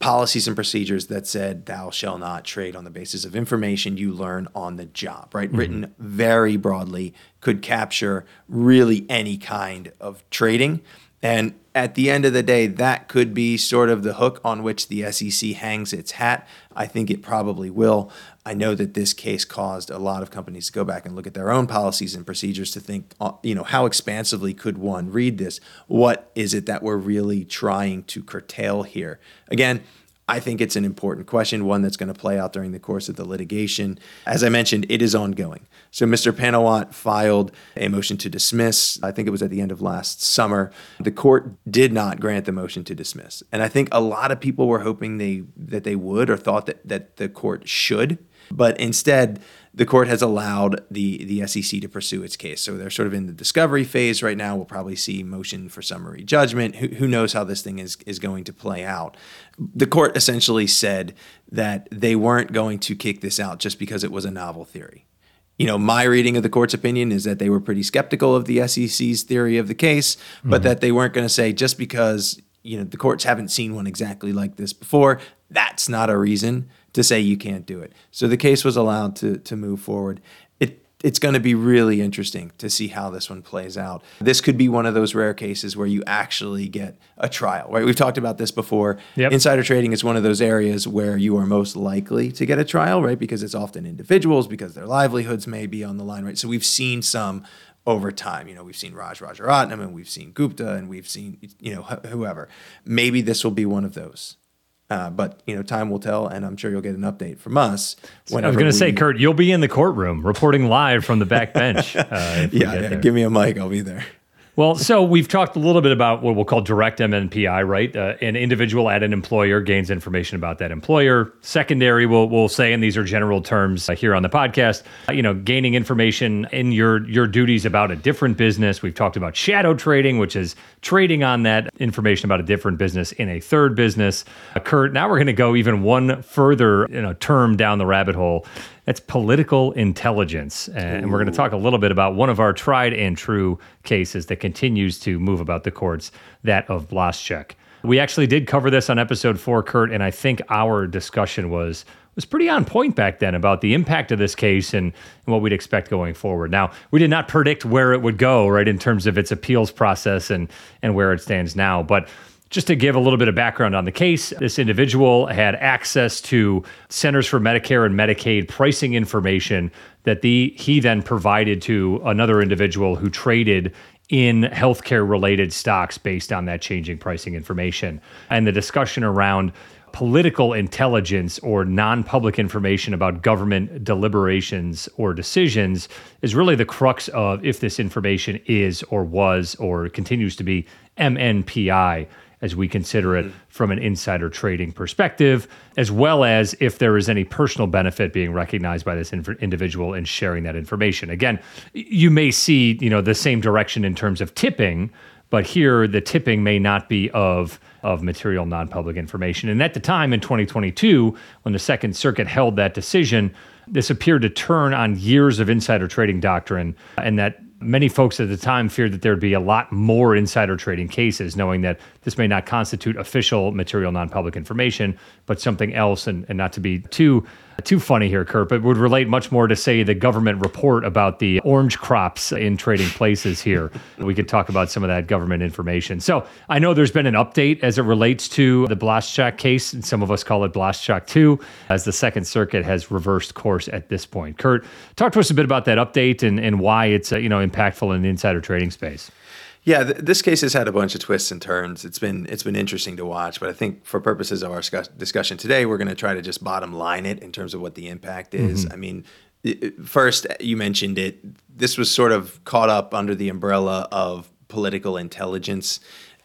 policies and procedures that said thou shall not trade on the basis of information you learn on the job right mm-hmm. written very broadly could capture really any kind of trading and at the end of the day, that could be sort of the hook on which the SEC hangs its hat. I think it probably will. I know that this case caused a lot of companies to go back and look at their own policies and procedures to think, uh, you know, how expansively could one read this? What is it that we're really trying to curtail here? Again, I think it's an important question, one that's going to play out during the course of the litigation. As I mentioned, it is ongoing. So Mr. Panuwat filed a motion to dismiss. I think it was at the end of last summer. The court did not grant the motion to dismiss. And I think a lot of people were hoping they that they would or thought that, that the court should. But instead, the court has allowed the the SEC to pursue its case. So they're sort of in the discovery phase right now. We'll probably see motion for summary judgment. Who, who knows how this thing is is going to play out? The court essentially said that they weren't going to kick this out just because it was a novel theory. You know, my reading of the court's opinion is that they were pretty skeptical of the SEC's theory of the case, but mm-hmm. that they weren't going to say just because you know the courts haven't seen one exactly like this before, that's not a reason to say you can't do it. So the case was allowed to to move forward. It it's going to be really interesting to see how this one plays out. This could be one of those rare cases where you actually get a trial, right? We've talked about this before. Yep. Insider trading is one of those areas where you are most likely to get a trial, right? Because it's often individuals because their livelihoods may be on the line, right? So we've seen some over time. You know, we've seen Raj Rajaratnam and we've seen Gupta and we've seen, you know, wh- whoever. Maybe this will be one of those. Uh, but you know, time will tell, and I'm sure you'll get an update from us. I was going to say, Kurt, you'll be in the courtroom reporting live from the back bench. Uh, yeah, yeah give me a mic, I'll be there. Well, so we've talked a little bit about what we'll call direct MNPI, right? Uh, an individual at an employer gains information about that employer. Secondary, we'll, we'll say, and these are general terms uh, here on the podcast, uh, you know, gaining information in your, your duties about a different business. We've talked about shadow trading, which is trading on that information about a different business in a third business. Uh, Kurt, now we're going to go even one further you know, term down the rabbit hole that's political intelligence. And Ooh. we're going to talk a little bit about one of our tried and true cases that continues to move about the courts, that of Blaszczak. We actually did cover this on episode four, Kurt, and I think our discussion was was pretty on point back then about the impact of this case and, and, what we'd expect going forward. Now, we did not predict where it would go, right, in terms of its appeals process and and where it stands now. But Just to give a little bit of background on the case, this individual had access to Centers for Medicare and Medicaid pricing information that the he then provided to another individual who traded in healthcare related stocks based on that changing pricing information. And the discussion around political intelligence or non public information about government deliberations or decisions is really the crux of if this information is or was or continues to be MNPI as we consider it mm. from an insider trading perspective, as well as if there is any personal benefit being recognized by this inf- individual in sharing that information. Again, you may see, you know, the same direction in terms of tipping, but here the tipping may not be of of material non-public information. And at the time in 2022, when the Second Circuit held that decision, this appeared to turn on years of insider trading doctrine and that Many folks at the time feared that there'd be a lot more insider trading cases, knowing that this may not constitute official material non public information, but something else, and, and not to be too too funny here, Kurt, but would relate much more to, say, the government report about the orange crops in trading places here. we could talk about some of that government information. So I know there's been an update as it relates to the Blaszczak case, and some of us call it Blaszczak 2, as the Second Circuit has reversed course at this point. Kurt, talk to us a bit about that update and, and why it's uh, you know impactful in the insider trading space. Yeah, th- this case has had a bunch of twists and turns. It's been it's been interesting to watch, but I think for purposes of our discussion today, we're going to try to just bottom line it in terms of what the impact is. Mm-hmm. I mean, first you mentioned it. This was sort of caught up under the umbrella of political intelligence,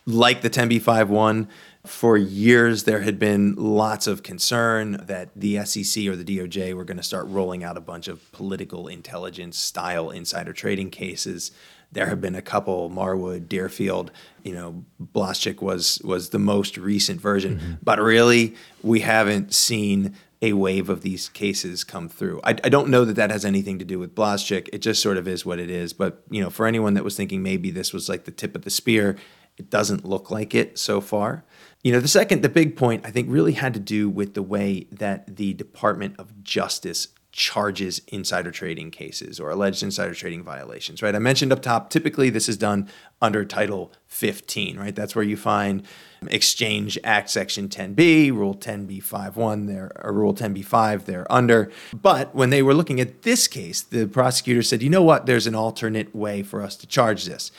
like the 10b5-1. For years, there had been lots of concern that the SEC or the DOJ were going to start rolling out a bunch of political intelligence style insider trading cases there have been a couple, Marwood, Deerfield, you know, Blaszczak was was the most recent version. Mm-hmm. But really, we haven't seen a wave of these cases come through. I, I, don't know that that has anything to do with Blaszczak. It just sort of is what it is. But you know, for anyone that was thinking maybe this was like the tip of the spear, it doesn't look like it so far. You know, the second, the big point I think really had to do with the way that the Department of Justice charges insider trading cases or alleged insider trading violations, right? I mentioned up top, typically this is done under Title 15, right? That's where you find Exchange Act Section 10B, Rule 10b5-1, there, or Rule 10b5, they're under. But when they were looking at this case, the prosecutor said, you know what, there's an alternate way for us to charge this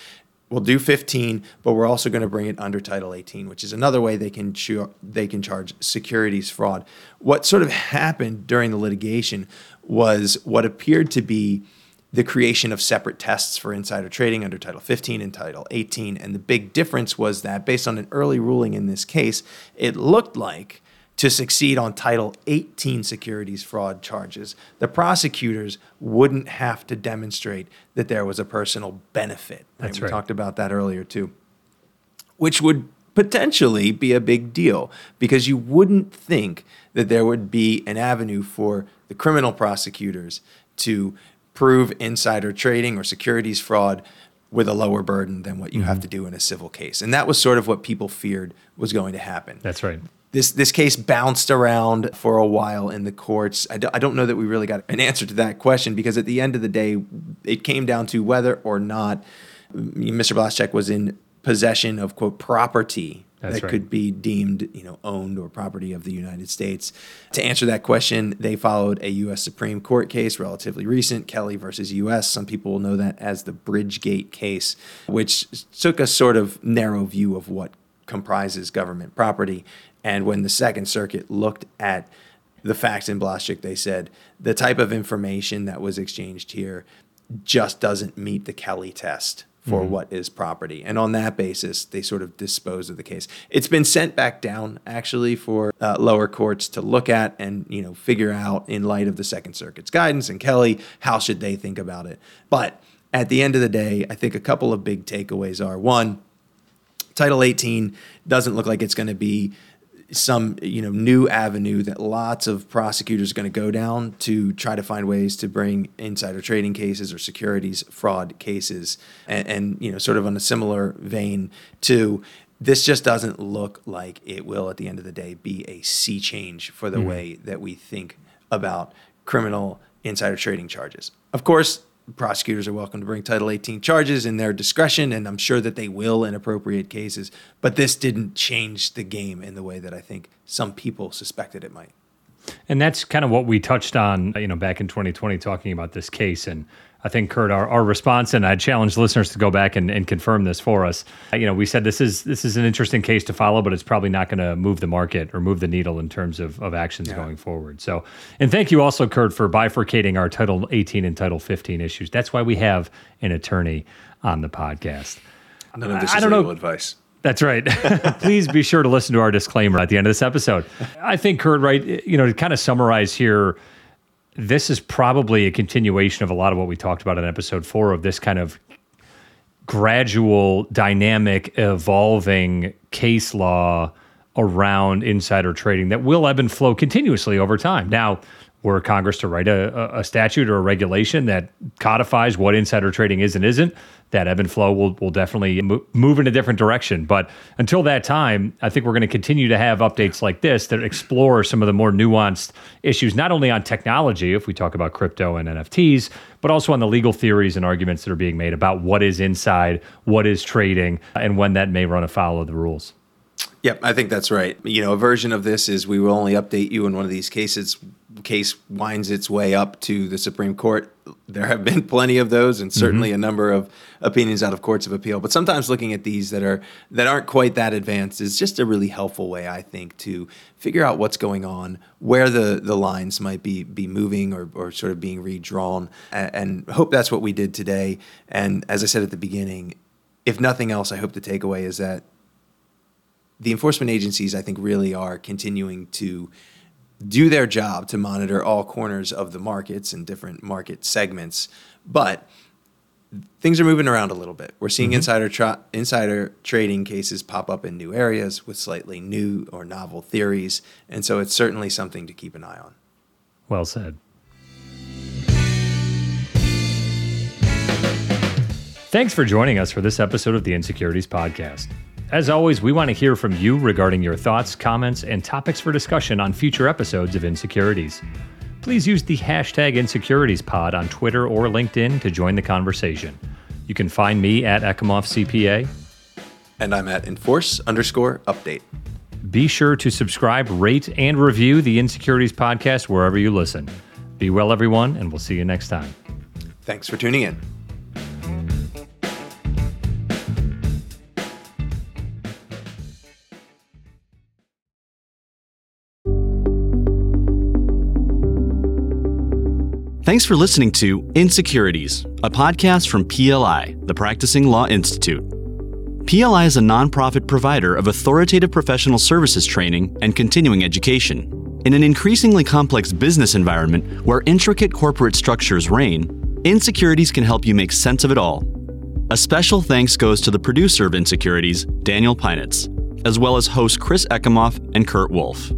we'll do 15 but we're also going to bring it under title 18 which is another way they can they can charge securities fraud. What sort of happened during the litigation was what appeared to be the creation of separate tests for insider trading under title 15 and title 18 and the big difference was that based on an early ruling in this case it looked like to succeed on Title 18 securities fraud charges, the prosecutors wouldn't have to demonstrate that there was a personal benefit. That's right. we talked about that earlier too, which would potentially be a big deal because you wouldn't think that there would be an avenue for the criminal prosecutors to prove insider trading or securities fraud with a lower burden than what you mm-hmm. have to do in a civil case. And that was sort of what people feared was going to happen. That's right this this case bounced around for a while in the courts. I, do, I don't know that we really got an answer to that question because at the end of the day, it came down to whether or not Mr. Blaszczak was in possession of quote property That's that right. could be deemed you know owned or property of the United States. To answer that question, they followed a U.S. Supreme Court case, relatively recent, Kelly versus U.S. Some people will know that as the Bridgegate case, which took a sort of narrow view of what comprises government property and when the Second Circuit looked at the facts in Blaszczak, they said the type of information that was exchanged here just doesn't meet the Kelly test for mm-hmm. what is property. And on that basis, they sort of dispose of the case. It's been sent back down actually for uh, lower courts to look at and you know figure out in light of the Second Circuit's guidance and Kelly how should they think about it. But at the end of the day, I think a couple of big takeaways are one, Title 18 doesn't look like it's going to be some you know new avenue that lots of prosecutors are going to go down to try to find ways to bring insider trading cases or securities fraud cases and, and you know sort of on a similar vein to this just doesn't look like it will at the end of the day be a sea change for the mm-hmm. way that we think about criminal insider trading charges of course prosecutors are welcome to bring Title 18 charges in their discretion, and I'm sure that they will in appropriate cases. But this didn't change the game in the way that I think some people suspected it might. And that's kind of what we touched on, you know, back in 2020, talking about this case. And I think Kurt, our, our response, and I challenge listeners to go back and, and confirm this for us. You know, we said this is this is an interesting case to follow, but it's probably not going to move the market or move the needle in terms of, of actions yeah. going forward. So, and thank you also, Kurt, for bifurcating our Title 18 and Title 15 issues. That's why we have an attorney on the podcast. None of this I, is I don't legal know, advice. That's right. Please be sure to listen to our disclaimer at the end of this episode. I think, Kurt, right, you know, to kind of summarize here this is probably a continuation of a lot of what we talked about in episode four of this kind of gradual, dynamic, evolving case law around insider trading that will ebb and flow continuously over time. Now, were Congress to write a, a statute or a regulation that codifies what insider trading is and isn't, that ebb and flow will, will definitely move in a different direction. But until that time, I think we're going to continue to have updates like this that explore some of the more nuanced issues, not only on technology, if we talk about crypto and NFTs, but also on the legal theories and arguments that are being made about what is inside, what is trading, and when that may run afoul of the rules. Yep, I think that's right. You know, a version of this is we will only update you in one of these cases. Case winds its way up to the Supreme Court. There have been plenty of those, and certainly mm-hmm. a number of opinions out of courts of appeal. But sometimes looking at these that are that aren't quite that advanced is just a really helpful way, I think, to figure out what's going on, where the the lines might be be moving or or sort of being redrawn, and, and hope that's what we did today. And as I said at the beginning, if nothing else, I hope the takeaway is that the enforcement agencies, I think, really are continuing to do their job to monitor all corners of the markets and different market segments. But things are moving around a little bit. We're seeing mm-hmm. insider tra- insider trading cases pop up in new areas with slightly new or novel theories, and so it's certainly something to keep an eye on. Well said. Thanks for joining us for this episode of the Insecurities Podcast. As always, we want to hear from you regarding your thoughts, comments, and topics for discussion on future episodes of Insecurities. Please use the hashtag InsecuritiesPod on Twitter or LinkedIn to join the conversation. You can find me at Ekimoff CPA. And I'm at Enforce underscore update. Be sure to subscribe, rate, and review the Insecurities Podcast wherever you listen. Be well, everyone, and we'll see you next time. Thanks for tuning in. Thanks for listening to Insecurities, a podcast from PLI, the Practicing Law Institute. PLI is a nonprofit provider of authoritative professional services training and continuing education. In an increasingly complex business environment where intricate corporate structures reign, Insecurities can help you make sense of it all. A special thanks goes to the producer of Insecurities, Daniel Pinitz, as well as hosts Chris Ekimoff and Kurt Wolfe.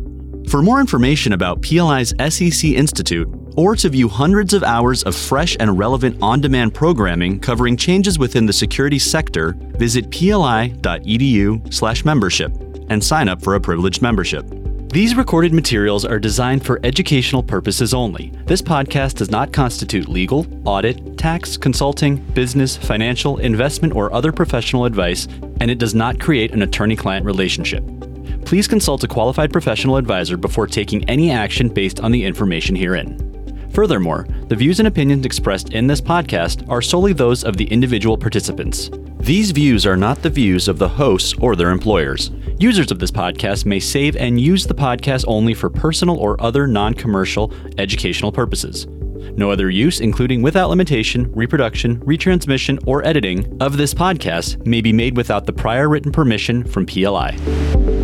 For more information about PLI's SEC Institute, or to view hundreds of hours of fresh and relevant on demand programming covering changes within the security sector, visit pli.edu/slash membership and sign up for a privileged membership. These recorded materials are designed for educational purposes only. This podcast does not constitute legal, audit, tax, consulting, business, financial, investment, or other professional advice, and it does not create an attorney client relationship. Please consult a qualified professional advisor before taking any action based on the information herein. Furthermore, the views and opinions expressed in this podcast are solely those of the individual participants. These views are not the views of the hosts or their employers. Users of this podcast may save and use the podcast only for personal or other non commercial educational purposes. No other use, including without limitation, reproduction, retransmission, or editing of this podcast, may be made without the prior written permission from PLI.